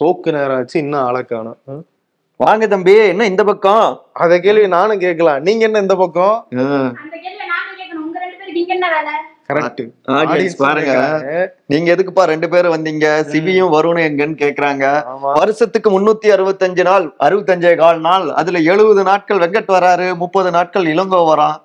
சோக்கு நேரம் ஆச்சு இன்னும் ஆளை காணும். ம். வாங்க தம்பி என்ன இந்த பக்கம்? அத கேள்வி நானும் கேட்கலாம். நீங்க என்ன இந்த பக்கம்? அந்த கேள்வியை நாங்க கேட்கணும். உங்க ரெண்டு பேருக்கு இங்க என்ன வேலை? கரெக்ட் ஆடியன்ஸ் பாருங்க. நீங்க எதுக்குப்பா ரெண்டு பேரும் வந்தீங்க? சிபியும் வருணும் எங்கன்னு கேக்குறாங்க. வருஷத்துக்கு முன்னூத்தி அறுபத்தஞ்சு நாள் அறுபத்தஞ்சே கால் நாள். அதுல எழுபது நாட்கள் வெங்கட் வராரு முப்பது நாட்கள் இளங்கோ வரான்.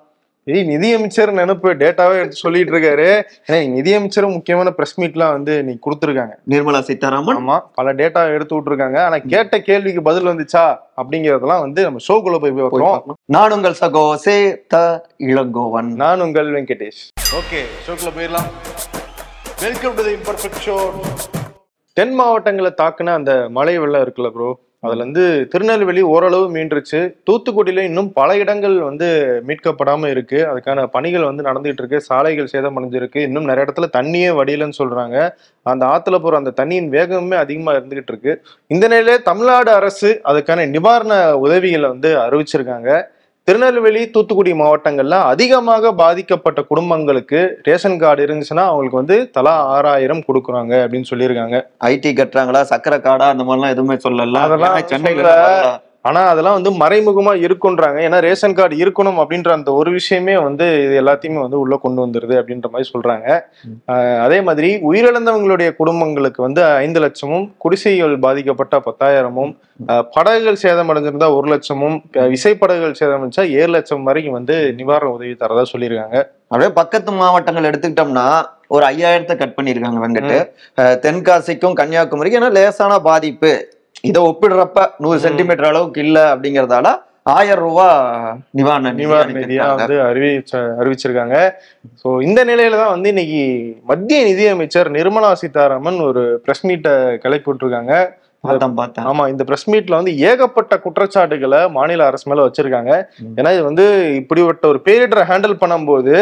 ஏய் நிதியமைச்சர் நினைப்பு டேட்டாவே எடுத்து சொல்லிட்டு இருக்காரு ஏன்னா நிதியமைச்சரும் முக்கியமான பிரஸ் மீட்லாம் வந்து நீ கொடுத்துருக்காங்க. நிர்மலா சீதாராமன்? ஆமா பல டேட்டா எடுத்து விட்டுருக்காங்க. ஆனா கேட்ட கேள்விக்கு பதில் வந்துச்சா? அப்படிங்கறதெல்லாம் வந்து நம்ம ஷோக்குள்ள போய் பார்க்கலாம். நான் உங்கள் சகோ சே த இளங்கோவன். நான் உங்கள் வெங்கடேஷ். ஓகே ஷோக்குள்ள போயிடலாம். Welcome to the imperfect show தென் மாவட்டங்களை தாக்குன அந்த மழை வெள்ளம் இருக்குல்ல ப்ரோ அதுல இருந்து திருநெல்வேலி ஓரளவு மீண்டுருச்சு. தூத்துக்குடியில இன்னும் பல இடங்கள் வந்து மீட்கப்படாம இருக்கு. அதுக்கான பணிகள் வந்து நடந்துட்டு இருக்கு. சாலைகள் சேதமடைஞ்சிருக்கு இன்னும் நிறைய இடத்துல தண்ணியே வடியலன்னு சொல்றாங்க. அந்த ஆத்துல போற அந்த தண்ணியின் வேகமே அதிகமா இருந்துகிட்டு இருக்கு. இந்த நிலையில தமிழ்நாடு அரசு அதுக்கான நிவாரண உதவிகளை வந்து அறிவிச்சிருக்காங்க. திருநெல்வேலி தூத்துக்குடி மாவட்டங்கள்ல அதிகமாக பாதிக்கப்பட்ட குடும்பங்களுக்கு ரேஷன் கார்டு இருந்துச்சுன்னா அவங்களுக்கு வந்து தலா ஆறாயிரம் கொடுக்குறாங்க அப்படின்னு சொல்லியிருக்காங்க. ஐடி கட்டுறாங்களா? சக்கரை காடா அந்த மாதிரிலாம் எதுவுமே சொல்லல. அதெல்லாம் சென்னையில. ஆனா அதெல்லாம் வந்து மறைமுகமா இருக்குன்றாங்க ஏன்னா ரேஷன் கார்டு இருக்கணும் அப்படின்ற அந்த ஒரு விஷயமே வந்து இது எல்லாத்தையுமே வந்து உள்ள கொண்டு வந்துருது அப்படின்ற மாதிரி சொல்றாங்க. அதே மாதிரி உயிரிழந்தவங்களுடைய குடும்பங்களுக்கு வந்து ஐந்து லட்சமும் குடிசைகள் பாதிக்கப்பட்ட பத்தாயிரமும் படகுகள் சேதமடைஞ்சிருந்தா ஒரு லட்சமும் விசைப்படகுகள் சேதமடைஞ்சா ஏழு லட்சம் வரைக்கும் வந்து நிவாரண உதவி தரதா சொல்லியிருக்காங்க. அப்படியே பக்கத்து மாவட்டங்கள் எடுத்துக்கிட்டோம்னா ஒரு ஐயாயிரத்தை கட் பண்ணிருக்காங்க வெங்கட் அஹ் தென்காசிக்கும் கன்னியாகுமரிக்கும் ஏன்னா லேசான பாதிப்பு. இதை ஒப்பிடுறப்ப நூறு சென்டிமீட்டர் அளவுக்கு இல்ல அப்படிங்கறதால ஆயிரம் ரூபாய் நிவாரண நிவாரண நிதியா. வந்து அறிவிச்ச அறிவிச்சிருக்காங்க. ஸோ இந்த நிலையில தான் வந்து இன்னைக்கு மத்திய நிதியமைச்சர் நிர்மலா சீதாராமன் ஒரு பிரஸ் மீட்டை கிளப்பி விட்டுருக்காங்க ஆமா இந்த பிரஸ் மீட்ல வந்து ஏகப்பட்ட குற்றச்சாட்டுகளை மாநில அரசு மேல வச்சிருக்காங்க. ஏன்னா இது வந்து இப்படிப்பட்ட ஒரு பேரிடரை ஹேண்டில் பண்ணும்போது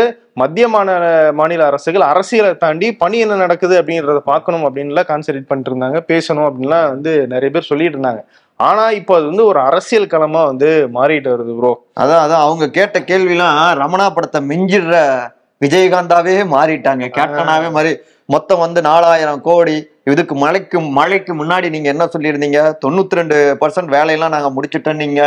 மத்திய மாநில மாநில அரசுகள் அரசியலை தாண்டி பணி என்ன நடக்குது அப்படின்றத பார்க்கணும் அப்படின்லாம் கான்சென்ட்ரேட் பண்ணிட்டு இருந்தாங்க. பேசணும் அப்படின்லாம் வந்து நிறைய பேர் சொல்லிட்டு இருந்தாங்க. ஆனா இப்போ அது வந்து ஒரு அரசியல் களமா வந்து மாறிட்டு வருது ப்ரோ அதான் அதான். அவங்க கேட்ட கேள்விலாம் ரமணா படத்தை மிஞ்சிடுற விஜயகாந்தாவே மாறிட்டாங்க. கேப்டனாவே மாறி மொத்தம் வந்து நாலாயிரம் கோடி. இதுக்கு மழைக்கு மழைக்கு முன்னாடி நீங்க என்ன சொல்லியிருந்தீங்க? தொண்ணூத்தி ரெண்டு பர்சன்ட் வேலையெல்லாம் நாங்க முடிச்சுட்டோம் நீங்க.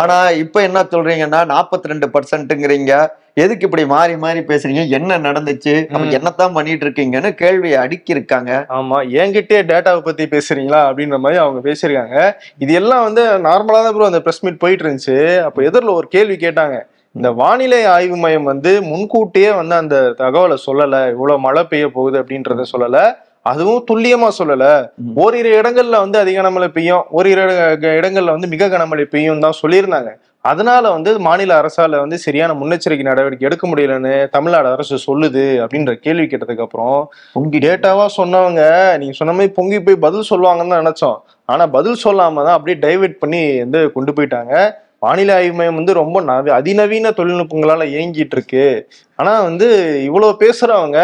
ஆனா இப்ப என்ன சொல்றீங்கன்னா நாற்பத்தி ரெண்டு பர்சன்ட்ங்கிறீங்க எதுக்கு இப்படி மாறி மாறி பேசுறீங்க? என்ன நடந்துச்சு. என்னத்தான் பண்ணிட்டு இருக்கீங்கன்னு கேள்வியை அடுக்கி இருக்காங்க ஆமா என்கிட்டயே டேட்டாவை பத்தி பேசுறீங்களா? அப்படின்ற மாதிரி அவங்க பேசியிருக்காங்க. இது எல்லாம் வந்து நார்மலா தான் ப்ரோ அந்த பிரஸ் மீட் போயிட்டு இருந்துச்சு அப்போ எதிரில் ஒரு கேள்வி கேட்டாங்க. இந்த வானிலை ஆய்வு மையம் வந்து முன்கூட்டியே வந்து அந்த தகவலை சொல்லல இவ்வளவு மழை பெய்ய போகுது அப்படின்றத சொல்லல. அதுவும் துல்லியமா சொல்லல. ஓரிரு இடங்கள்ல வந்து அதிக கனமழை பெய்யும் ஓரிரு இட- இடங்கள்ல வந்து மிக கனமழை பெய்யும் தான் சொல்லியிருந்தாங்க. அதனால வந்து மாநில அரசால வந்து சரியான முன்னெச்சரிக்கை நடவடிக்கை எடுக்க முடியலன்னு தமிழ்நாடு அரசு சொல்லுது அப்படின்ற கேள்வி கேட்டதுக்கு அப்புறம் பொங்கி டேட்டாவா சொன்னவங்க நீங்க சொன்ன மாதிரி பொங்கி போய் பதில் சொல்லுவாங்கன்னு தான் நினைச்சோம். ஆனா பதில் சொல்லாம தான் அப்படியே டைவர்ட் பண்ணி வந்து கொண்டு போயிட்டாங்க. வானிலை ஆய்வு மையம் வந்து ரொம்ப நவ- அதிநவீன தொழில்நுட்பங்களால இயங்கிட்டு இருக்கு ஆனா வந்து இவ்வளவு பேசுறவங்க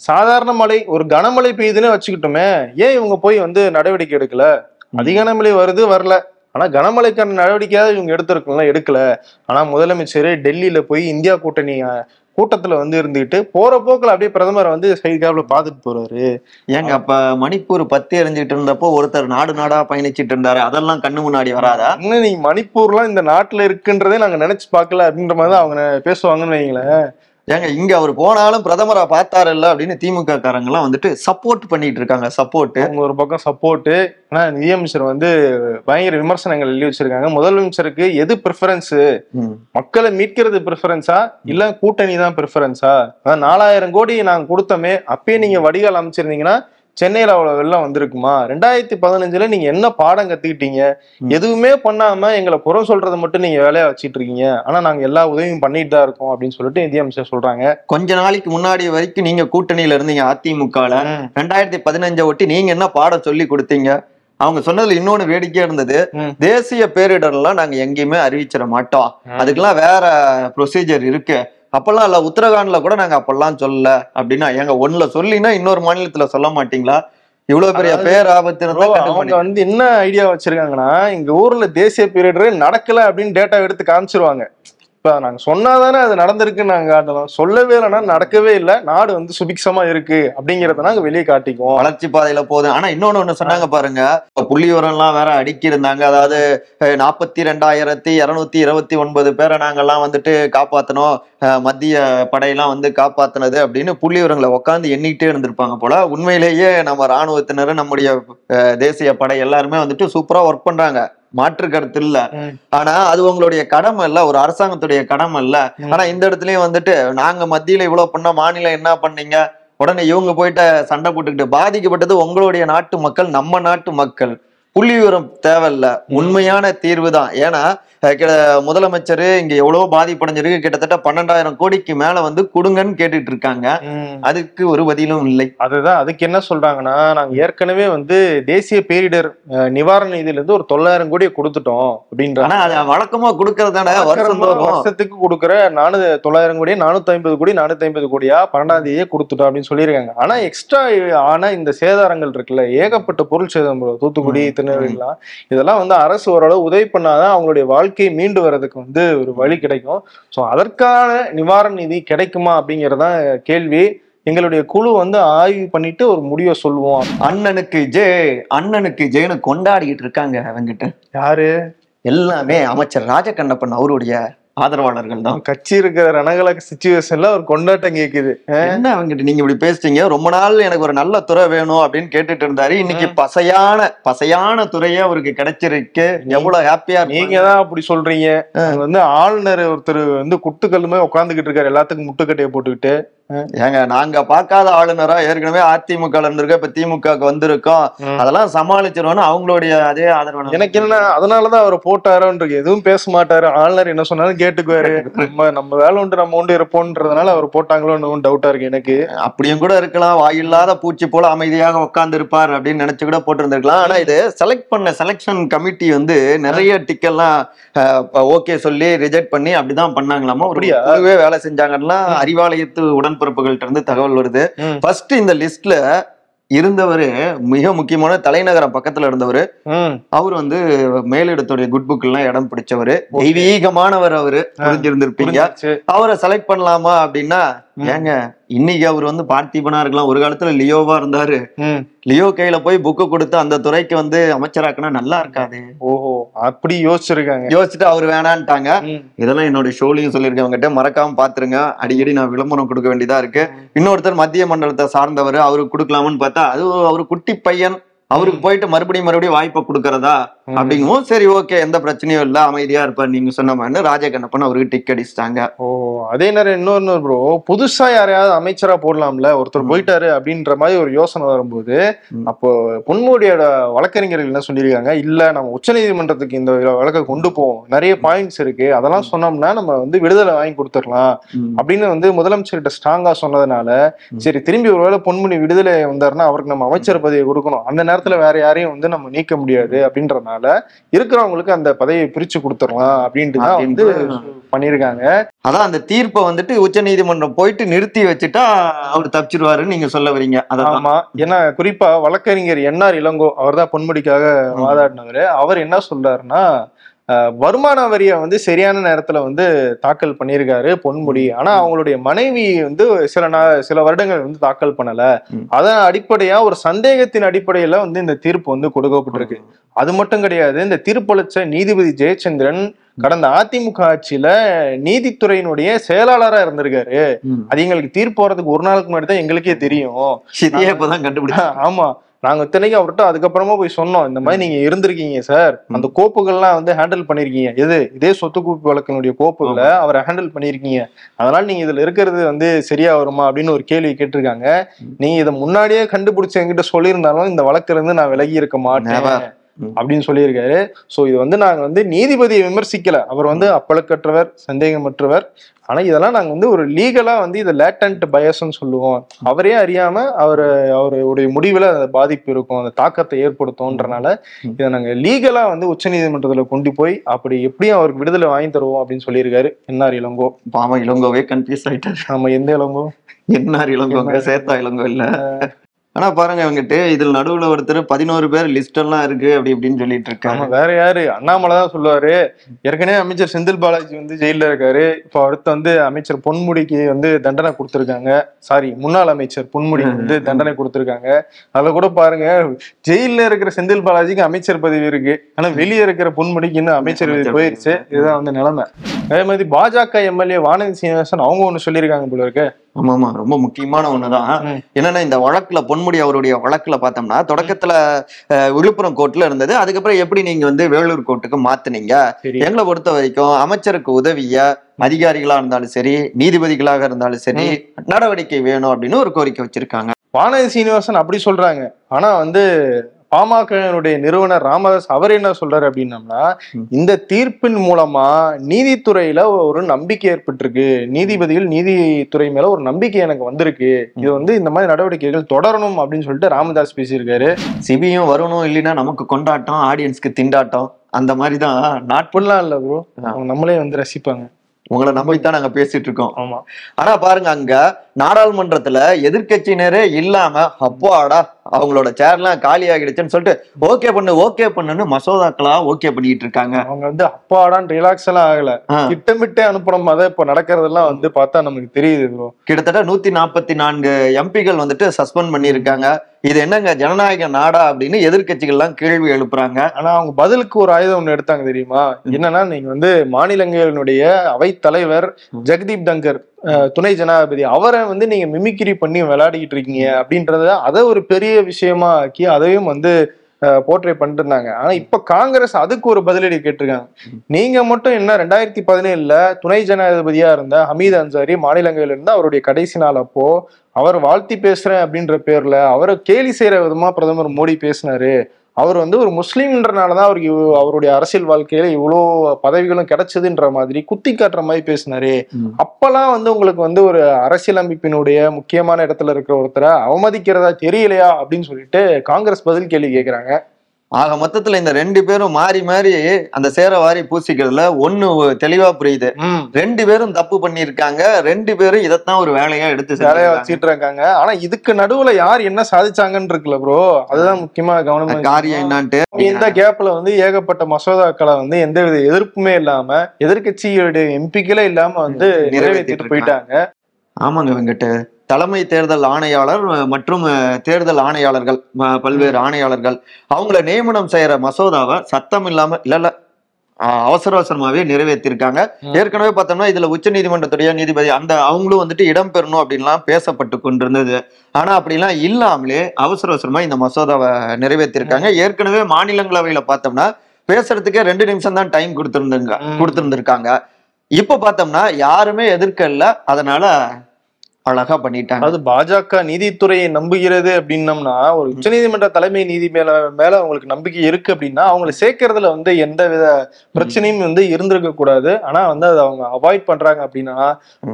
சாதாரண மழை ஒரு கனமழை பெய்யுதுன்னு வச்சுக்கிட்டோமே ஏன் இவங்க போய் வந்து நடவடிக்கை எடுக்கல? அதிக கனமழை வருது வரல. ஆனா கனமழைக்கான நடவடிக்கையாவது இவங்க எடுத்திருக்கலாம் எடுக்கல. ஆனா முதலமைச்சர் டெல்லியில போய் இந்தியா கூட்டணி கூட்டத்துல வந்து இருந்துகிட்டு போற போக்குல அப்படியே பிரதமரை வந்து சைடுக்காப்ல பாத்துட்டு போறாரு. ஏங்க அப்ப மணிப்பூர் பத்தி எறிஞ்சிட்டு இருந்தப்போ ஒருத்தர் நாடு நாடா பயணிச்சிட்டு இருந்தாரு. அதெல்லாம் கண்ணு முன்னாடி வராதா? இன்னும் நீங்க மணிப்பூர்லாம் இந்த நாட்டுல இருக்குன்றதே நாங்க நினைச்சு பார்க்கல அப்படின்ற மாதிரி தான் அவங்க பேசுவாங்கன்னு வைங்களேன். ஏங்க இங்க அவர் போனாலும் பிரதமரை பார்த்தாரு இல்ல அப்படின்னு திமுக காரங்க எல்லாம் வந்துட்டு சப்போர்ட் பண்ணிட்டு இருக்காங்க சப்போர்ட் அவங்க ஒரு பக்கம் சப்போர்ட் ஆனா நிதியமைச்சர் வந்து பயங்கர விமர்சனங்கள் எழுதி வச்சிருக்காங்க. முதலமைச்சருக்கு எது ப்ரிஃபரன்ஸ் மக்களை மீட்கிறது ப்ரிஃபரன்ஸா இல்ல கூட்டணி தான் ப்ரிஃபரன்ஸா நாலாயிரம் கோடி நாங்க கொடுத்தோமே அப்பயே நீங்க வடிகால் அமைச்சிருந்தீங்கன்னா சென்னையில அவ்வளவு வெள்ளம் வந்திருக்குமா? ரெண்டாயிரத்தி பதினஞ்சுல நீங்க என்ன பாடம் கத்துக்கிட்டீங்க? ம். எதுவுமே பண்ணாம எங்களை குறம் சொல்றதை மட்டும் நீங்க வேலையா வச்சிட்டு இருக்கீங்க. ஆனா நாங்க எல்லா உதவியும் பண்ணிட்டு தான் இருக்கோம் அப்படின்னு சொல்லிட்டு நிதியமைச்சர் சொல்றாங்க. கொஞ்ச நாளைக்கு முன்னாடி வரைக்கும் நீங்க கூட்டணியில இருந்தீங்க அதிமுகல. ரெண்டாயிரத்தி பதினஞ்சை ஒட்டி நீங்க என்ன பாடம் சொல்லி கொடுத்தீங்க? அவங்க சொன்னதுல இன்னொன்னு வேடிக்கையா இருந்தது. தேசிய பேரிடர்லாம் நாங்க எங்கேயுமே அறிவிச்சிட மாட்டோம். அதுக்கெல்லாம் வேற ப்ரொசீஜர் இருக்கு. அப்பெல்லாம் இல்ல உத்தரகாண்ட்ல கூட நாங்க அப்பெல்லாம் சொல்லல அப்படின்னா எங்க ஒண்ணுல சொல்லினா இன்னொரு மாநிலத்துல சொல்ல மாட்டீங்களா? இவ்வளவு பெரிய அவங்க கண்டுபிடி- வந்து என்ன ஐடியா வச்சிருக்காங்கன்னா எங்க ஊர்ல தேசிய பீரியடரே நடக்கல அப்படின்னு டேட்டா எடுத்து காமிச்சிருவாங்க. நாங்கள் சொன்னா தானே அது நடந்திருக்குன்னு நாங்க காட்டலாம் சொல்லவே இல்லைன்னா நடக்கவே இல்லை. நாடு வந்து சுபிக்ஷமா இருக்கு அப்படிங்கிறத நாங்க வெளியே காட்டிக்குவோம். வளர்ச்சி பாதையில் போகுது. ஆனால் இன்னொன்னு ஒண்ணு சொன்னாங்க பாருங்க. புள்ளி எல்லாம் வேற அடிக்கிருந்தாங்க. அதாவது நாற்பத்தி ரெண்டாயிரத்தி இரநூத்தி இருபத்தி ஒன்பது பேரை நாங்கள்லாம் வந்துட்டு காப்பாற்றணும் மத்திய படையெல்லாம் வந்து காப்பாத்துனது அப்படின்னு புள்ளி விவரங்களை உட்காந்து எண்ணிக்கிட்டே இருந்திருப்பாங்க போல. உண்மையிலேயே நம்ம ராணுவத்தினர் நம்முடைய தேசிய படை எல்லாருமே வந்துட்டு சூப்பராக ஒர்க் பண்ணுறாங்க மாற்று கருத்து இல்ல. ஆனா அது உங்களுடைய கடமை இல்ல ஒரு அரசாங்கத்துடைய கடமை இல்ல. ஆனா இந்த இடத்துலயும் வந்துட்டு நாங்க மத்தியில இவ்வளவு பண்ணா மாநிலம் என்ன பண்ணீங்க உடனே இவங்க போயிட்டு சண்டை போட்டுக்கிட்டு பாதிக்கப்பட்டது உங்களுடைய நாட்டு மக்கள் நம்ம நாட்டு மக்கள் புள்ளி விவரம் தேவையில்ல. உண்மையான தீர்வு தான் ஏன்னா முதலமைச்சர் இங்க எவ்வளவு பாதிப்படைஞ்சிருக்கு. கிட்டத்தட்ட பன்னெண்டாயிரம் கோடிக்கு மேல வந்து கொடுங்கன்னு கேட்டுட்டு இருக்காங்க. அதுக்கு ஒரு பதிலும் இல்லை. அதுதான். அதுக்கு என்ன சொல்றாங்கன்னா நாங்க ஏற்கனவே வந்து தேசிய பேரிடர் நிவாரண நிதியில இருந்து ஒரு தொள்ளாயிரம் கோடியை கொடுத்துட்டோம் அப்படின்றாங்க ஆனா அது வழக்கமா கொடுக்கறதான? வருஷத்துக்கு கொடுக்குற நானூ தொள்ளாயிரம் கோடி நானூத்தி ஐம்பது கோடி நானூத்தி ஐம்பது கோடியா பன்னெண்டாம் தேதியே கொடுத்துட்டோம் அப்படின்னு சொல்லியிருக்காங்க. ஆனா எக்ஸ்ட்ரா ஆன இந்த சேதாரங்கள் இருக்குல்ல ஏகப்பட்ட பொருள் சேதம். தூத்துக்குடி ம், திருநெல்வேலிலாம் இதெல்லாம் வந்து அரசு ஓரளவு உதவி பண்ணாதான் அவங்களுடைய வாழ்க்கை மீண்டு வர்றதுக்கு வந்து ஒரு வழி கிடைக்கும். ஸோ அதற்கான நிவாரண நிதி கிடைக்குமா அப்படிங்கறதான் கேள்வி. எங்களுடைய குழு வந்து ஆய்வு பண்ணிட்டு ஒரு முடிவை சொல்லுவோம். அண்ணனுக்கு ஜெய் அண்ணனுக்கு ஜெயனு கொண்டாடிக்கிட்டு இருக்காங்க அவங்கிட்ட. யாரு? எல்லாமே அமைச்சர் ராஜகண்ணப்பன் அவருடைய ஆதரவாளர்கள் தான். கட்சி இருக்கிற ரணகலக சுச்சுவேஷன்ல ஒரு கொண்டாட்டம் கேக்குது. என்ன அவங்கிட்ட நீங்க இப்படி பேசுறீங்க? ரொம்ப நாள் எனக்கு ஒரு நல்ல துறை வேணும் அப்படின்னு கேட்டுட்டு இருந்தாரு. இன்னைக்கு பசையான பசையான துறையே அவருக்கு கிடைச்சிருக்கு. எவ்வளவு ஹாப்பியா நீங்க தான் அப்படி சொல்றீங்க. வந்து ஆளுநர் ஒருத்தர் வந்து குட்டுக்கல்லுமே உட்காந்துக்கிட்டு இருக்காரு. எல்லாத்துக்கும் முட்டுக்கட்டையை போட்டுக்கிட்டு. ஏங்க நாங்க பார்க்காத ஆளுநரா ஏற்கனவே அதிமுக இருந்திருக்கோம் இப்ப திமுக வந்திருக்கோம். அதெல்லாம் சமாளிச்சிருவோம்னு அவங்களுடைய அதே ஆதரவு எனக்கு என்ன அதனாலதான் அவர் போட்டாரோன்றது எதுவும் பேச மாட்டாரு. ஆளுநர் என்ன சொன்னாலும் கேட்டுக்குவாரு. நம்ம நம்ம வேலை உண்டு நம்ம உண்டு இருப்போன்றதுனால அவர் போட்டாங்களோன்னு டவுட்டா இருக்கு எனக்கு. அப்படியும் கூட இருக்கலாம். வாயில்லாத பூச்சி போல அமைதியாக உட்கார்ந்து இருப்பார் அப்படின்னு நினைச்சு கூட போட்டிருந்திருக்கலாம். ஆனா இது செலக்ட் பண்ண செலெக்ஷன் கமிட்டி வந்து நிறைய டிக்கெல்லாம் ஓகே சொல்லி ரிஜெக்ட் பண்ணி அப்படிதான் பண்ணாங்களாமா? ஒரு வேலை செஞ்சாங்கன்னா அறிவாலயத்து உடன்பிறப்புகள்ட்ட இருந்து தகவல் வருது. ஃபர்ஸ்ட் இந்த லிஸ்ட்ல இருந்தவரு மிக முக்கியமான தலைநகரம் பக்கத்துல இருந்தவர். அவர் வந்து மேலிடத்துடைய குட் புக் எல்லாம் இடம் பிடிச்சவரு. தெய்வீகமானவர் அவரு. புரிஞ்சிருந்திருப்பீங்க. அவரை செலக்ட் பண்ணலாமா அப்படின்னா. ஏங்க இன்னைக்கு அவர் வந்து பார்த்திபனா இருக்கலாம் ஒரு காலத்துல லியோவா இருந்தாரு. லியோ கையில போய் புக்கு கொடுத்து அந்த துறைக்கு வந்து அமைச்சராக்குனா நல்லா இருக்காது. ஓஹோ அப்படி யோசிச்சிருக்காங்க. யோசிச்சுட்டு அவர் வேணான்ட்டாங்க. இதெல்லாம் என்னோட ஷோலையும் சொல்லியிருக்கேன் அவங்ககிட்ட மறக்காம பாத்துருங்க. அடிக்கடி நான் விளம்பரம் கொடுக்க வேண்டியதா இருக்கு. இன்னொருத்தர் மத்திய மண்டலத்தை சார்ந்தவர் அவருக்கு கொடுக்கலாம்னு பார்த்தா அது அவரு குட்டி பையன். அவருக்கு போயிட்டு மறுபடியும் மறுபடியும் வாய்ப்பை கொடுக்கறதா. அப்படிங்கவும் சரி ஓகே எந்த பிரச்சனையும் இல்ல அமைதியா இருப்பார் நீங்க சொன்ன மாதிரி ராஜகண்ணப்பன் அவருக்கு டிக் அடிச்சிட்டாங்க. ஓ அதே நேரம் இன்னொன்னு ப்ரோ புதுசா யாரையாவது அமைச்சரா போடலாம்ல ஒருத்தர். போயிட்டாரு அப்படின்ற மாதிரி ஒரு யோசனை வரும்போது. அப்போ பொன்முடியோட வழக்கறிஞர்கள் என்ன சொல்லியிருக்காங்க? இல்ல நம்ம உச்சநீதிமன்றத்துக்கு இந்த வழக்கை கொண்டு போவோம். நிறைய பாயிண்ட்ஸ் இருக்கு. அதெல்லாம் சொன்னோம்னா நம்ம வந்து விடுதலை வாங்கி கொடுத்துடலாம். அப்படின்னு வந்து முதலமைச்சர்கிட்ட ஸ்ட்ராங்கா சொன்னதுனால. சரி திரும்பி ஒருவேளை பொன்முடி விடுதலை வந்தாருன்னா அவருக்கு நம்ம அமைச்சர் பதவியை கொடுக்கணும். அந்த நேரத்துல வேற யாரையும் வந்து நம்ம நீக்க முடியாது அப்படின்றதுனால இருக்கிறவங்களுக்கு அந்த பதவியை பிரிச்சு கொடுத்துடலாம் அப்படின்ட்டு தான் வந்து பண்ணியிருக்காங்க. அதான் அந்த தீர்ப்பை வந்துட்டு உச்ச நீதிமன்றம் போயிட்டு நிறுத்தி வச்சுட்டா அவர் தப்பிச்சிருவாருன்னு நீங்க சொல்ல வரீங்க. அதான். ஆமா. ஏன்னா குறிப்பா வழக்கறிஞர் என்ஆர் இளங்கோ அவர் தான் பொன்முடிக்காக. வாதாடினவரு. அவர் என்ன சொல்றாருன்னா வருமான வரியை வந்து சரியான நேரத்துல வந்து தாக்கல் பண்ணியிருக்காரு பொன்முடி. ஆனா அவங்களுடைய மனைவி வந்து சில சில வருடங்கள் வந்து தாக்கல் பண்ணல. அதன் அடிப்படையா ஒரு சந்தேகத்தின் அடிப்படையில வந்து இந்த தீர்ப்பு வந்து கொடுக்கப்பட்டிருக்கு. அது மட்டும் கிடையாது இந்த தீர்ப்பளிச்ச நீதிபதி ஜெயச்சந்திரன் கடந்த அதிமுக ஆட்சியில நீதித்துறையினுடைய செயலாளரா இருந்திருக்காரு. அது எங்களுக்கு தீர்ப்பு வரதுக்கு ஒரு நாளுக்கு முன்னாடி தான் எங்களுக்கே தெரியும். ஆமா. நாங்க இத்தனைக்கும் அவர்கிட்ட அதுக்கப்புறமா போய் சொன்னோம் இந்த மாதிரி நீங்க இருந்திருக்கீங்க சார். அந்த கோப்புகள்லாம் வந்து ஹேண்டில் பண்ணிருக்கீங்க. எது? இதே சொத்து குவிப்பு வழக்கினுடைய கோப்புகளை அவரை ஹேண்டில் பண்ணிருக்கீங்க. அதனால நீங்க இதுல இருக்கிறது வந்து சரியா வருமா அப்படின்னு ஒரு கேள்வி கேட்டிருக்காங்க. நீங்க இதை முன்னாடியே கண்டுபிடிச்சு என்கிட்ட சொல்லியிருந்தாலும் இந்த வழக்குல இருந்து நான் விலகி இருக்க மாட்டேன். அப்படின்னு சொல்லியிருக்காரு. சோ இது வந்து நாங்க வந்து நீதிபதியை விமர்சிக்கல. அவர் வந்து அப்பழுக்கற்றவர் சந்தேகமற்றவர். ஆனா இதெல்லாம் நாங்க வந்து ஒரு லீகலா வந்து இதை லேட்டன்ட் பயஸ்ன்னு சொல்லுவோம். அவரே அறியாம அவர் அவருடைய முடிவுல அந்த பாதிப்பு இருக்கும் அந்த தாக்கத்தை ஏற்படுத்தும்ன்றனால இதை நாங்க லீகலா வந்து உச்சநீதிமன்றத்துல கொண்டு போய் அப்படி எப்படியும் அவருக்கு விடுதலை வாங்கி தருவோம் அப்படின்னு சொல்லியிருக்காரு. என்ஆர் இளங்கோ. பாவம் இளங்கோவே கன்ஃபியூஸ் ஆயிட்டாரு. நம்ம எந்த இளங்கோ? என்ஆர் இளங்கோங்க சேத்தா இளங்கோ இல்ல. ஆனா பாருங்க இவங்கிட்ட இதுல நடுவுல ஒருத்தர் பதினோரு பேர் லிஸ்ட் எல்லாம் இருக்கு அப்படி இப்படின்னு சொல்லிட்டு இருக்காங்க வேற யாரு? அண்ணாமலை தான் சொல்லுவாரு. ஏற்கனவே அமைச்சர் செந்தில் பாலாஜி வந்து ஜெயில இருக்காரு. இப்போ அடுத்து வந்து அமைச்சர் பொன்முடிக்கு வந்து தண்டனை கொடுத்திருக்காங்க. சாரி முன்னாள் அமைச்சர் பொன்முடிக்கு வந்து தண்டனை கொடுத்திருக்காங்க. அதுல கூட பாருங்க ஜெயில இருக்கிற செந்தில் பாலாஜிக்கு அமைச்சர் பதவி இருக்கு. ஆனா வெளியே இருக்கிற பொன்முடிக்கு இன்னும் அமைச்சர் போயிருச்சு. இதுதான் வந்து நிலைமை. அதே மாதிரி பாஜக எம்எல்ஏ வானதி சீனிவாசன் அவங்க ஒண்ணு சொல்லியிருக்காங்க போல இருக்கு. ஆமா ஆமா ரொம்ப முக்கியமான ஒண்ணுதான். என்னன்னா இந்த வழக்குல பொன்முடி அவருடைய வழக்குல பார்த்தோம்னா தொடக்கத்துல விழுப்புரம் கோர்ட்ல இருந்தது. அதுக்கப்புறம் எப்படி நீங்க வந்து வேலூர் கோர்ட்டுக்கு மாத்துனீங்க? எங்களை பொறுத்த வரைக்கும் அமைச்சருக்கு உதவிய அதிகாரிகளா இருந்தாலும் சரி நீதிபதிகளாக இருந்தாலும் சரி நடவடிக்கை வேணும் அப்படின்னு ஒரு கோரிக்கை வச்சிருக்காங்க. வானதி சீனிவாசன் அப்படி சொல்றாங்க. ஆனா வந்து பாமகனுடைய நிறுவனர் ராமதாஸ் அவர் என்ன சொல்றாரு அப்படின்னம்னா. இந்த தீர்ப்பின் மூலமா நீதித்துறையில ஒரு நம்பிக்கை ஏற்பட்டிருக்கு. நீதிபதிகள் நீதித்துறை மேல ஒரு நம்பிக்கை எனக்கு வந்திருக்கு. இது வந்து இந்த மாதிரி நடவடிக்கைகள் தொடரணும் அப்படின்னு சொல்லிட்டு ராமதாஸ் பேசியிருக்காரு. சிபியும் வரணும் இல்லைன்னா நமக்கு கொண்டாட்டம் ஆடியன்ஸ்க்கு திண்டாட்டம் அந்த மாதிரி தான் நாட் அப்படிலாம் இல்ல ப்ரோ நம்மளே வந்து ரசிப்பாங்க. உங்களை நம்பித்தான் நாங்க பேசிட்டு இருக்கோம். ஆமா. ஆனா பாருங்க அங்க நாடாளுமன்றத்துல எதிர்க்கட்சியினரே இல்லாம அப்பாடா அவங்களோட சேர்லாம் காலி ஆகிடுச்சுன்னு சொல்லிட்டு ஓகே பண்ணு ஓகே பண்ணுன்னு மசோதாக்களா ஓகே பண்ணிட்டு இருக்காங்க அவங்க வந்து அப்பாடான் ரிலாக்ஸ் எல்லாம் ஆகல. திட்டமிட்டே அனுப்புற மாதிரி இப்ப நடக்கிறதெல்லாம் வந்து பார்த்தா நமக்கு தெரியுது கிட்டத்தட்ட நூத்தி நாற்பத்தி நான்கு எம்பிகள் வந்துட்டு சஸ்பெண்ட் பண்ணியிருக்காங்க. இது என்னங்க ஜனநாயக நாடா அப்படின்னு எதிர்க்கட்சிகள்லாம் கேள்வி எழுப்புறாங்க. ஆனா அவங்க பதிலுக்கு ஒரு ஆயுதம் ஒண்ணு எடுத்தாங்க தெரியுமா? என்னன்னா நீங்க வந்து மாநிலங்களினுடைய அவைத் தலைவர் ஜெகதீப் தங்கர் அஹ், துணை ஜனாதிபதி அவரை வந்து நீங்க மிமிக்கிரி பண்ணி விளையாடிக்கிட்டு இருக்கீங்க அப்படின்றத அதை ஒரு பெரிய விஷயமா ஆக்கி அதையும் வந்து போர்ட்ரே பண்ணிட்டு இருந்தாங்க. ஆனா இப்ப காங்கிரஸ் அதுக்கு ஒரு பதிலடி கேட்டிருக்காங்க. நீங்க மட்டும் என்ன ரெண்டாயிரத்தி பதினேழுல துணை ஜனாதிபதியா இருந்த ஹமீத் அன்சாரி மாநிலங்களில் இருந்து அவருடைய கடைசி நாள் அப்போ அவர் வாழ்த்தி பேசுறேன் அப்படின்ற பேர்ல அவரை கேலி செய்யற விதமா பிரதமர் மோடி பேசினாரு. அவர் வந்து ஒரு முஸ்லீம்ன்றனாலதான் அவருக்கு இவ்வ- அவருடைய அரசியல் வாழ்க்கையில இவ்வளோ பதவிகளும் கிடைச்சதுன்ற மாதிரி குத்தி காட்டுற மாதிரி பேசினாரு. அப்பெல்லாம் வந்து உங்களுக்கு வந்து ஒரு அரசியலமைப்பினுடைய முக்கியமான இடத்துல இருக்கிற ஒருத்தரை அவமதிக்கிறதா தெரியலையா அப்படின்னு சொல்லிட்டு காங்கிரஸ் பதில் கேள்வி கேக்குறாங்க ஆக மொத்தத்துல இந்த ரெண்டு பேரும் மாறி மாறி அந்த சேர வாரி பூசிக்கிறதுல ஒண்ணு தெளிவா புரியுது. ரெண்டு பேரும் தப்பு பண்ணியிருக்காங்க. ரெண்டு பேரும் இதைத்தான் ஒரு வேலையா எடுத்து வேலையா. வச்சிட்டு இருக்காங்க ஆனா இதுக்கு நடுவுல யார் என்ன சாதிச்சாங்கன்னு இருக்குல்ல ப்ரோ அதுதான் முக்கியமா கவனமா காரியம் என்னான்ட்டு? இந்த கேப்ல வந்து ஏகப்பட்ட மசோதாக்களை வந்து எந்தவித எதிர்ப்புமே இல்லாம எதிர்க்கட்சியுடைய எம்பிக்களே இல்லாம வந்து நிறைவேத்திட்டு நிறைவேற்றிட்டு போயிட்டாங்க. ஆமாங்க வெங்கட் தலைமை தேர்தல் ஆணையாளர் மற்றும் தேர்தல் ஆணையாளர்கள் பல்வேறு ஆணையாளர்கள். அவங்கள நியமனம் செய்யற மசோதாவை சத்தம் இல்லாம இல்ல இல்ல அவசர அவசரமாவே நிறைவேற்றிருக்காங்க. ஏற்கனவே பார்த்தோம்னா இதுல உச்ச நீதிமன்றத்துடைய நீதிபதி அந்த அவங்களும் வந்துட்டு இடம் பெறணும் அப்படின்லாம் பேசப்பட்டு கொண்டிருந்தது. ஆனா அப்படிலாம் இல்லாமலே அவசர அவசரமா இந்த மசோதாவை நிறைவேற்றிருக்காங்க. ஏற்கனவே மாநிலங்களவையில பார்த்தோம்னா பேசுறதுக்கே ரெண்டு நிமிஷம் தான் டைம் கொடுத்திருந்தாங்க. கொடுத்திருந்திருக்காங்க. இப்ப பார்த்தோம்னா யாருமே எதிர்க்கல. அதனால அழகா பண்ணிட்டாங்க. அதாவது பாஜக நீதித்துறையை நம்புகிறது அப்படின்னம்னா ஒரு உச்சநீதிமன்ற தலைமை நீதி மேல மேல அவங்களுக்கு நம்பிக்கை இருக்கு அப்படின்னா அவங்களை சேர்க்கறதுல வந்து எந்த வித பிரச்சனையும் வந்து இருந்திருக்க கூடாது. ஆனா வந்து அதை அவங்க அவாய்ட் பண்றாங்க அப்படின்னா.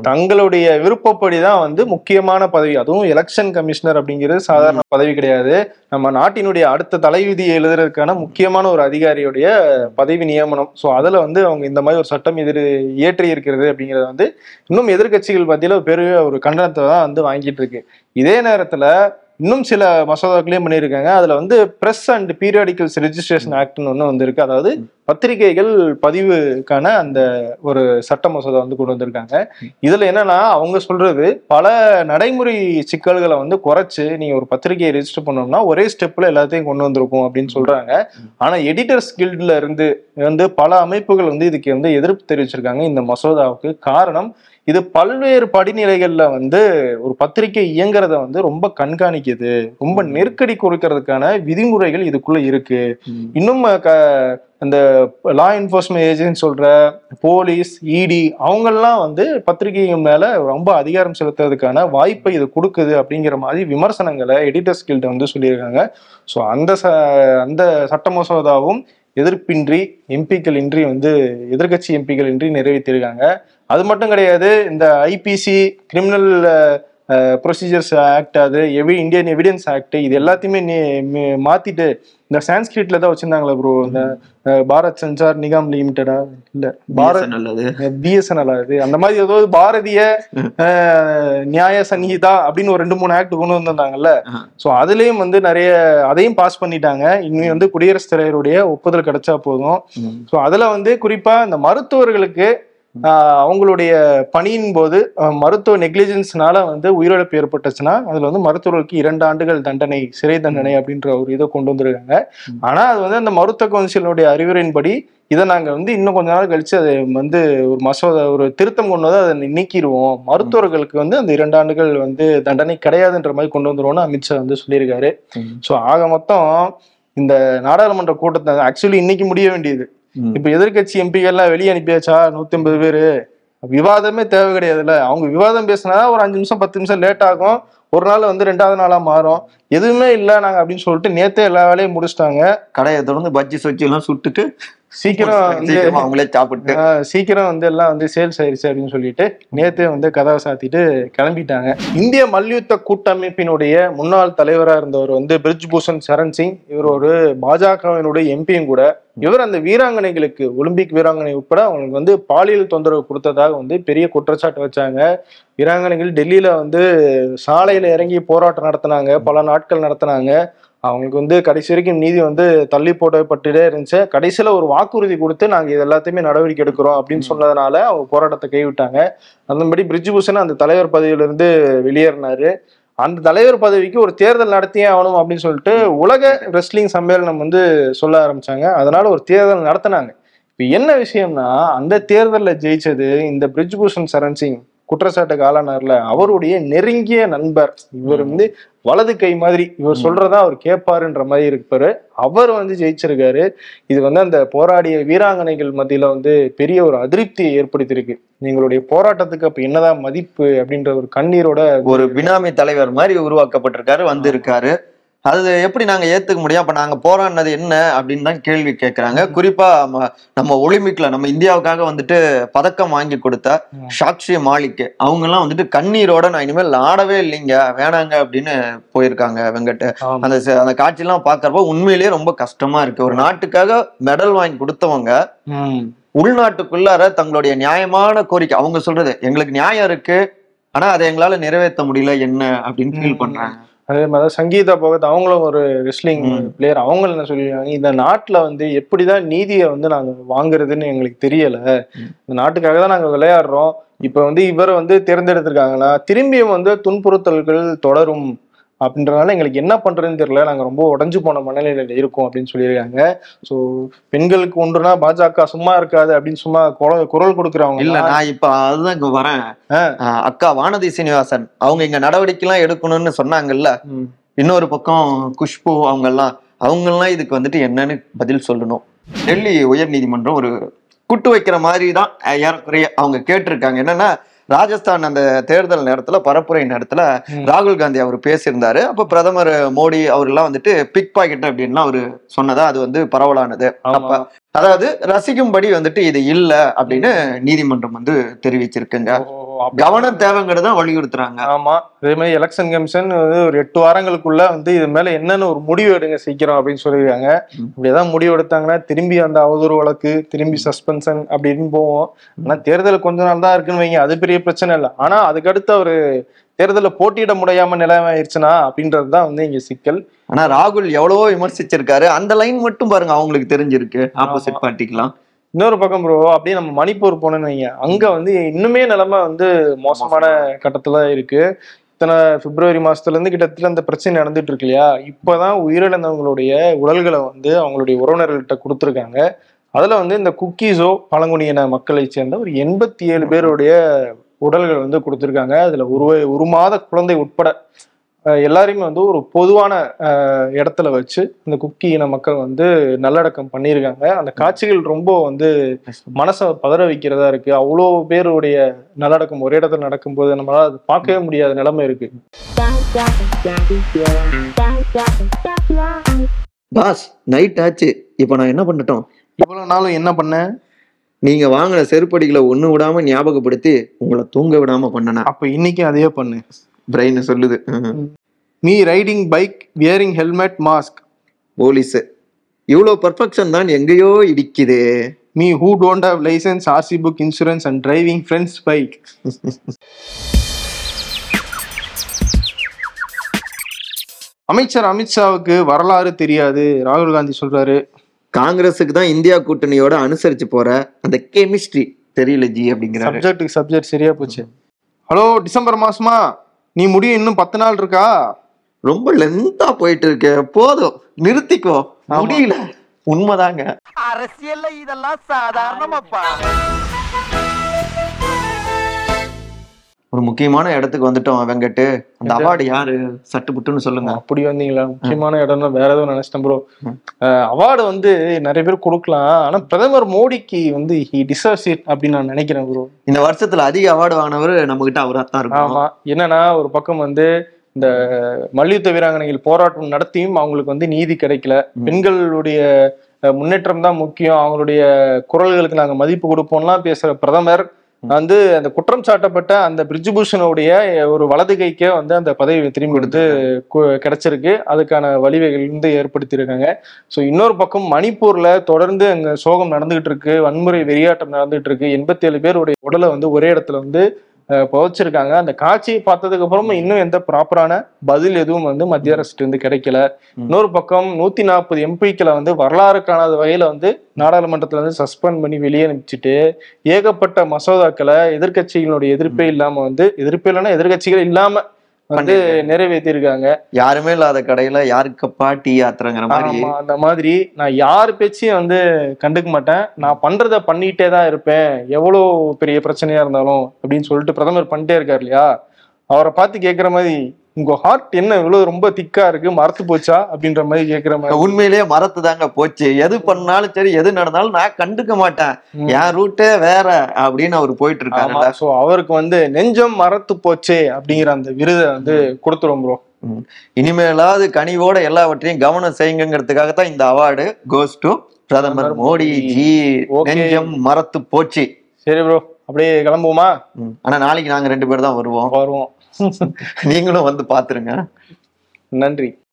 தங்களுடைய விருப்பப்படிதான் வந்து முக்கியமான பதவி அதுவும் எலெக்ஷன் கமிஷனர் அப்படிங்கிறது சாதாரண பதவி கிடையாது. நம்ம நாட்டினுடைய அடுத்த தலைவிதியை எழுதுறதுக்கான முக்கியமான ஒரு அதிகாரியுடைய பதவி நியமனம். சோ அதுல வந்து அவங்க இந்த மாதிரி ஒரு சட்டம் எதிர் இயற்றி இருக்கிறது அப்படிங்கிறது வந்து இன்னும் எதிர்க்கட்சிகள் மத்தியில பெரிய ஒரு கண்டனத்தை தான் வந்து வாங்கிட்டு இருக்கு. இதே நேரத்துல இன்னும் சில மசோதாக்களையும் பண்ணியிருக்காங்க. அதுல வந்து பிரஸ் அண்ட் பீரியாடிக்கல்ஸ் ரெஜிஸ்ட்ரேஷன் ஆக்ட்னு ஒன்று வந்திருக்கு. அதாவது பத்திரிகைகள் பதிவுக்கான அந்த ஒரு சட்ட மசோதா வந்து கொண்டு வந்திருக்காங்க. இதுல என்னன்னா அவங்க சொல்றது பல நடைமுறை சிக்கல்களை வந்து குறைச்சு நீங்க ஒரு பத்திரிகையை ரெஜிஸ்டர் பண்ணோம்னா ஒரே ஸ்டெப்ல எல்லாத்தையும் கொண்டு வந்திருக்கும் அப்படின்னு சொல்றாங்க. ஆனா எடிட்டர்ஸ் கில்ட்ல இருந்து வந்து பல அமைப்புகள் வந்து இதுக்கு வந்து எதிர்ப்பு தெரிவிச்சிருக்காங்க இந்த மசோதாவுக்கு. காரணம் இது பல்வேறு படிநிலைகள்ல வந்து ஒரு பத்திரிகை இயங்குறத வந்து ரொம்ப கண்காணிக்குது. ரொம்ப நெருக்கடி கொடுக்கறதுக்கான விதிமுறைகள் இதுக்குள்ள இருக்கு. இன்னும் க இந்த லா என்ஃபோர்ஸ்மெண்ட் ஏஜென்ட் சொல்ற போலீஸ் இடி அவங்கெல்லாம் வந்து பத்திரிகை மேல ரொம்ப அதிகாரம் செலுத்துறதுக்கான வாய்ப்பை இது கொடுக்குது அப்படிங்கிற மாதிரி விமர்சனங்களை எடிட்டர்ஸ் கில்ட வந்து சொல்லியிருக்காங்க. ஸோ அந்த ச அந்த சட்ட மசோதாவும் எதிர்ப்பின்றி எம்பிக்கள் இன்றி வந்து எதிர்க்கட்சி எம்பிக்கள் இன்றி நிறைவேற்றியிருக்காங்க. அது மட்டும் கிடையாது இந்த ஐபிசி கிரிமினல் ப்ரொசீஜர்ஸ் ஆக்ட் அது எவி இந்தியன் எவிடன்ஸ் ஆக்ட் இது எல்லாத்தையுமே மாத்திட்டு இந்த சான்ஸ்கிரிட்ல தான் வச்சிருந்தாங்களே ப்ரோ இந்த பாரத் சஞ்சார் நிகாம் லிமிட்டடா இல்ல பாரத் பிஎஸ்என்எல் அது. அந்த மாதிரி ஏதோ பாரதிய நியாய சங்கீதா அப்படின்னு ஒரு ரெண்டு மூணு ஆக்ட் கொண்டு வந்திருந்தாங்கல்ல. ஸோ அதுலயும் வந்து நிறைய அதையும் பாஸ் பண்ணிட்டாங்க. இனி வந்து குடியரசுத் தலைவருடைய ஒப்புதல் கிடைச்சா போதும். ஸோ அதுல வந்து குறிப்பா இந்த மருத்துவர்களுக்கு அவங்களுடைய பணியின் போது மருத்துவ நெக்லிஜென்ஸ்னால வந்து உயிரிழப்பு ஏற்பட்டுச்சுன்னா அதுல வந்து மருத்துவர்களுக்கு இரண்டு ஆண்டுகள் தண்டனை சிறை தண்டனை அப்படின்ற ஒரு இதை கொண்டு வந்திருக்காங்க. ஆனா அது வந்து அந்த மருத்துவ கவுன்சிலுடைய அறிவுரையின்படி இதை நாங்க வந்து இன்னும் கொஞ்ச நாள் கழிச்சு அதை வந்து ஒரு மசோதா ஒரு திருத்தம் கொண்டு வந்து அதை நீக்கிடுவோம். மருத்துவர்களுக்கு வந்து அந்த இரண்டு ஆண்டுகள் வந்து தண்டனை கிடையாதுன்ற மாதிரி கொண்டு வந்துருவோம்னு அமித்ஷா வந்து சொல்லியிருக்காரு. ஸோ ஆக மொத்தம் இந்த நாடாளுமன்ற கூட்டத்தை ஆக்சுவலி இன்னைக்கு முடிய வேண்டியது. இப்ப எதிர்க்கட்சி எம்பிகள்லாம் வெளியே அனுப்பியாச்சா? நூத்தி ஐம்பது பேரு. விவாதமே தேவை கிடையாதுல்ல. அவங்க விவாதம் பேசினா ஒரு அஞ்சு நிமிஷம் பத்து நிமிஷம் லேட் ஆகும். ஒரு நாள் வந்து ரெண்டாவது நாளா மாறும். எதுவுமே இல்லை நாங்க அப்படின்னு சொல்லிட்டு நேத்தே எல்லா வேலையும் முடிச்சிட்டாங்க. கடையை தொடர்ந்து பஜ்ஜி சொச்சி எல்லாம் சுட்டுட்டு சீக்கிரம் வந்து அவங்களே சாப்பிட்டு. சீக்கிரம் வந்து எல்லாம் வந்து சேல்ஸ் ஆயிருச்சு அப்படின்னு சொல்லிட்டு நேத்தே வந்து கதவை சாத்திட்டு கிளம்பிட்டாங்க. இந்திய மல்யுத்த கூட்டமைப்பினுடைய முன்னாள் தலைவரா இருந்தவர் வந்து பிரிஜ் பூஷன் சரண் சிங். இவர் ஒரு பாஜகவினுடைய எம்பியும் கூட. இவர் அந்த வீராங்கனைகளுக்கு ஒலிம்பிக் வீராங்கனை உட்பட அவங்களுக்கு வந்து பாலியல் தொந்தரவு கொடுத்ததாக வந்து பெரிய குற்றச்சாட்டு வச்சாங்க. வீராங்கனைகள் டெல்லியில வந்து சாலையில இறங்கி போராட்டம் நடத்தினாங்க. பல நாட்கள் நடத்தினாங்க. அவங்களுக்கு வந்து கடைசி வரைக்கும் நீதி வந்து தள்ளி போடப்பட்டுட்டே இருந்துச்சு. கடைசியில ஒரு வாக்குறுதி கொடுத்து நாங்க இது எல்லாத்தையுமே நடவடிக்கை எடுக்கிறோம் அப்படின்னு சொன்னதுனால அவங்க போராட்டத்தை கைவிட்டாங்க. அதன்படி பிரிட்ஜ்பூஷன் அந்த தலைவர் பதவியில இருந்து வெளியேறினாரு. அந்த தலைவர் பதவிக்கு ஒரு தேர்தல் நடத்தியே ஆகணும் அப்படின்னு சொல்லிட்டு உலக ரெஸ்லிங் சம்மேளனம் வந்து சொல்ல ஆரம்பிச்சாங்க. அதனால ஒரு தேர்தல் நடத்தினாங்க. இப்ப என்ன விஷயம்னா அந்த தேர்தல்ல ஜெயிச்சது இந்த பிரிட்ஜ்பூஷன் சரண் சிங் குற்றச்சாட்டுக்கு ஆளானார்ல அவருடைய நெருங்கிய நண்பர். இவர் வந்து வலது கை மாதிரி இவர் சொல்றதா அவர் கேட்பாருன்ற மாதிரி இருப்பாரு. அவர் வந்து ஜெயிச்சிருக்காரு. இது வந்து அந்த போராடிய வீராங்கனைகள் மத்தியில வந்து பெரிய ஒரு அதிருப்தியை ஏற்படுத்தியிருக்கு. எங்களுடைய போராட்டத்துக்கு அப்ப என்னதான் மதிப்பு அப்படின்ற ஒரு கண்ணீரோட ஒரு பினாமி தலைவர் மாதிரி உருவாக்கப்பட்டிருக்காரு வந்திருக்காரு. அது எப்படி நாங்க ஏத்துக்க முடியும் அப்ப நாங்க போராடினது என்ன அப்படின்னு தான் கேள்வி கேட்கறாங்க குறிப்பா நம்ம ஒலிம்பிக்ல நம்ம இந்தியாவுக்காக வந்துட்டு பதக்கம் வாங்கி கொடுத்த. சாக்ஷி மாலிக் அவங்க எல்லாம் வந்துட்டு கண்ணீரோட நான் இனிமேல் ஆடவே இல்லைங்க வேணாங்க அப்படின்னு போயிருக்காங்க வெங்கட். அந்த அந்த காட்சியெல்லாம் பாக்குறப்ப உண்மையிலேயே ரொம்ப கஷ்டமா இருக்கு ஒரு நாட்டுக்காக மெடல் வாங்கி கொடுத்தவங்க. உள்நாட்டுக்குள்ளார தங்களுடைய நியாயமான கோரிக்கை அவங்க சொல்றது எங்களுக்கு நியாயம் இருக்கு ஆனா அதை எங்களால நிறைவேற்ற முடியல என்ன அப்படின்னு ஃபீல். பண்றாங்க அதே மாதிரி சங்கீதா பகத் அவங்களும் ஒரு ரெஸ்லிங். பிளேயர் அவங்க என்ன சொல்லிருக்காங்க இந்த நாட்டுல வந்து எப்படிதான் நீதியை வந்து நாங்க வாங்குறதுன்னு எங்களுக்கு தெரியல. இந்த நாட்டுக்காக தான் நாங்க விளையாடுறோம். இப்ப வந்து இவரை வந்து தேர்ந்தெடுத்திருக்காங்கன்னா திரும்பியும் வந்து துன்புறுத்தல்கள் தொடரும். அப்படின்றதுனால எங்களுக்கு என்ன பண்றதுன்னு தெரியல. நாங்க ரொம்ப உடஞ்சு போன மனநிலையில இருக்கோம் அப்படின்னு சொல்லியிருக்காங்க. சோ பெண்களுக்கு ஒன்றுனா பாஜக சும்மா இருக்காது அப்படின்னு சும்மா குரல் கொடுக்குறவங்க இல்ல நான் இப்ப அதுதான் இங்க வரேன். அக்கா வானதி சீனிவாசன் அவங்க இங்க நடவடிக்கை எல்லாம் எடுக்கணும்னு சொன்னாங்கல்ல. இன்னொரு பக்கம் குஷ்பு அவங்க எல்லாம் அவங்க எல்லாம் இதுக்கு வந்துட்டு என்னன்னு பதில் சொல்லணும். டெல்லி உயர் நீதிமன்றம் ஒரு குட்டு வைக்கிற மாதிரி தான் ஏறக்குறைய அவங்க கேட்டிருக்காங்க. என்னன்னா ராஜஸ்தான் அந்த தேர்தல் நேரத்துல பரப்புரை நேரத்துல. ராகுல் காந்தி அவர் பேசியிருந்தாரு. அப்ப பிரதமர் மோடி அவர்லாம் வந்துட்டு பிக் பாக்கெட் அப்படின்லாம் அவரு சொன்னதா அது வந்து பரவலானது. அப்ப அதாவது ரசிக்கும்படி வந்துட்டு இது இல்ல அப்படின்னு நீதிமன்றம் வந்து தெரிவிச்சிருக்குங்க. கவனம் தேவைங்கிறத வலியுறுத்துறாங்க. ஆமா. அதே மாதிரி எலெக்ஷன் கமிஷன் வந்து ஒரு எட்டு வாரங்களுக்குள்ள வந்து இது மேல என்னன்னு ஒரு முடிவு எடுங்க சீக்கிரம் அப்படின்னு சொல்லியிருக்காங்க. ம். இப்படியேதான் முடிவு எடுத்தாங்கன்னா திரும்பி அந்த அவதூறு வழக்கு திரும்பி சஸ்பென்ஷன் அப்படின்னு போவோம். ஆனா தேர்தல் கொஞ்ச நாள் தான் இருக்குன்னு வைங்க அது பெரிய பிரச்சனை இல்லை. ஆனா அதுக்கடுத்து அவரு தேர்தலில் போட்டியிட முடியாம நிலைமை ஆயிடுச்சுன்னா அப்படின்றது தான் வந்து இங்க சிக்கல். ஆனா ராகுல் எவ்வளவோ விமர்சிச்சிருக்காரு. அந்த லைன் மட்டும் பாருங்க அவங்களுக்கு தெரிஞ்சிருக்கு. ஆப்போசிட் பார்ட்டிக்கலாம் இன்னொரு பக்கம் ப்ரோ அப்படியே நம்ம மணிப்பூர் போனோம்னு வைங்க. அங்க வந்து இன்னுமே நிலைமை வந்து மோசமான கட்டத்துல இருக்கு. இத்தனை பிப்ரவரி மாசத்துல இருந்து கிட்டத்தட்ட இந்த பிரச்சனை நடந்துட்டு இருக்கு இல்லையா? இப்பதான் உயிரிழந்தவங்களுடைய உடல்களை வந்து அவங்களுடைய உறவினர்கள்ட்ட கொடுத்துருக்காங்க. அதுல வந்து இந்த குக்கீஸோ பழங்குடியின மக்களை சேர்ந்த ஒரு எண்பத்தி ஏழு பேருடைய உடல்கள் வந்து கொடுத்துருக்காங்க. அதுல ஒரு ஒரு மாத குழந்தை உட்பட எல்லாரையுமே வந்து ஒரு பொதுவான இடத்துல வச்சு இந்த குக்கி இன மக்கள் வந்து நல்லடக்கம் பண்ணியிருக்காங்க. அந்த காட்சிகள் ரொம்ப வந்து மனசை பதற வைக்கிறதா இருக்கு. அவ்வளோ பேருடைய நல்லடக்கம் ஒரே இடத்துல நடக்கும்போது நம்மளால அது பார்க்கவே முடியாத நிலைமை இருக்கு. பாஸ் நைட் ஆச்சு. இப்போ நான் என்ன பண்ணட்டும்? இவ்வளவு நாளும் என்ன பண்ண? நீங்க வாங்கின செருப்படிகளை ஒண்ணு விடாம ஞாபகப்படுத்தி உங்களை தூங்க விடாம பண்ணனா. அப்ப இன்னைக்கு அதையே பண்ணு. பிரெயின் சொல்லுது. ம். Riding bike wearing helmet mask. Police. இவ்வளவு பர்ஃபெக்ஷன் தான் எங்கேயோ இடிக்குது. Me who don't have license RC book insurance and driving friends bike அமைச்சர் அமித்ஷாவுக்கு வரலாறு தெரியாது. ராகுல் காந்தி சொல்றாரு. காங்கிரஸுக்கு தான் இந்தியா கூட்டணியோட அனுசரிச்சு போற அந்த கெமிஸ்ட்ரி தெரியல ஜி அப்படிங்கிறாரு. சப்ஜெக்ட்டுக்கு சப்ஜெக்ட் சரியா போச்சு. ஹலோ டிசம்பர் மாசமா? நீ முடியும் இன்னும் பத்து நாள் இருக்கா? ரொம்ப லென்த்தா போயிட்டு இருக்கு போதும். நிறுத்திக்கோ. முடியல. உண்மைதாங்க. அரசியல்ல இதெல்லாம் சாதாரணமாப்பா. ஒரு முக்கியமான இடத்துக்கு வந்துட்டோம் வெங்கட்டு அந்த அவார்டு யாரு? சட்டு புட்டுன்னு சொல்லுங்க அப்படி வந்தீங்களா? முக்கியமான இடம்னா வேற எதுவும் நினைச்சிட்டேன் ப்ரோ அவார்டு வந்து நிறைய பேர் கொடுக்கலாம். ஆனா பிரதமர் மோடிக்கு வந்து ஹி டிசர்வ்ஸ் இட் அப்படின்னு நான் நினைக்கிறேன் ப்ரோ இந்த வருஷத்துல அதிக அவார்டு வாங்கினவர் நம்ம கிட்ட அவரா தான் இருக்கும் ஆமா. என்னன்னா ஒரு பக்கம் வந்து இந்த மல்யுத்த வீராங்கனைகள் போராட்டம் நடத்தியும் அவங்களுக்கு வந்து நீதி கிடைக்கல. பெண்களுடைய முன்னேற்றம் தான் முக்கியம். அவங்களுடைய குரல்களுக்கு நாங்க மதிப்பு கொடுப்போம்லாம் பேசுற பிரதமர் வந்து அந்த குற்றம் சாட்டப்பட்ட அந்த பிரிஜுபூஷனுடைய ஒரு வலது கைக்கே வந்து அந்த பதவி திரும்பி கொடுத்து கிடைச்சிருக்கு. அதுக்கான வழிவகைகள் வந்து ஏற்படுத்தியிருக்காங்க. ஸோ இன்னொரு பக்கம் மணிப்பூர்ல தொடர்ந்து அங்க சோகம் நடந்துகிட்டு இருக்கு. வன்முறை வெறியாட்டம் நடந்துகிட்டு இருக்கு. எண்பத்தி ஏழு பேருடைய உடலை வந்து ஒரே இடத்துல வந்து புதைச்சிருக்காங்க. அந்த காட்சியை பார்த்ததுக்கு அப்புறமா இன்னும் எந்த ப்ராப்பரான பதில் எதுவும் வந்து மத்திய அரசுட்டு இருந்து கிடைக்கல. இன்னொரு பக்கம் நூத்தி நாற்பது எம்பிக்களை வந்து வரலாறு காணாத வகையில வந்து நாடாளுமன்றத்துல இருந்து சஸ்பெண்ட் பண்ணி வெளியே அனுப்பிச்சிட்டு ஏகப்பட்ட மசோதாக்களை எதிர்க்கட்சிகளுடைய எதிர்ப்பே இல்லாம வந்து எதிர்ப்பே இல்லைன்னா எதிர்க்கட்சிகள் இல்லாம வந்து நிறைவேற்றியிருக்காங்க யாருமே இல்லாத கடையில யாருக்கப்பா டீ ஆத்துறங்கிற மாதிரி அந்த மாதிரி நான் யார் பேச்சையும் வந்து கண்டுக்க மாட்டேன். நான் பண்றத பண்ணிட்டே தான் இருப்பேன். எவ்வளவு பெரிய பிரச்சனையா இருந்தாலும் அப்படின்னு சொல்லிட்டு பிரதமர் பண்ணிட்டே இருக்காரு இல்லையா? அவரை பார்த்து கேக்குற மாதிரி உங்க ஹார்ட் என்ன இவ்வளவு ரொம்ப திக்கா இருக்கு மறத்து போச்சா? அப்படின்ற மாதிரி கேக்குற மாதிரி. உண்மையிலேயே மரத்து தாங்க போச்சு. எது பண்ணாலும் சரி எது நடந்தாலும் நான் கண்டுக்க மாட்டேன். என் ரூட்டே வேற அப்படின்னு அவர் போயிட்டு இருக்காருல்ல சோ அவருக்கு வந்து நெஞ்சம் மறத்து போச்சே அப்படிங்கிற அந்த விருதை வந்து கொடுத்துரும் ப்ரோ. இனிமேலாவது கனிவோட எல்லாவற்றையும் கவனம் செய்யுங்கிறதுக்காக தான் இந்த அவார்டு கோஸ் டு பிரதமர் மோடி ஜி. நெஞ்சம் மரத்து போச்சு. சரி ப்ரோ அப்படியே கிளம்புவோமா. ஆனா நாளைக்கு நாங்க ரெண்டு பேர் தான் வருவோம். வருவோம். நீங்களும் வந்து பாத்துருங்க. நன்றி.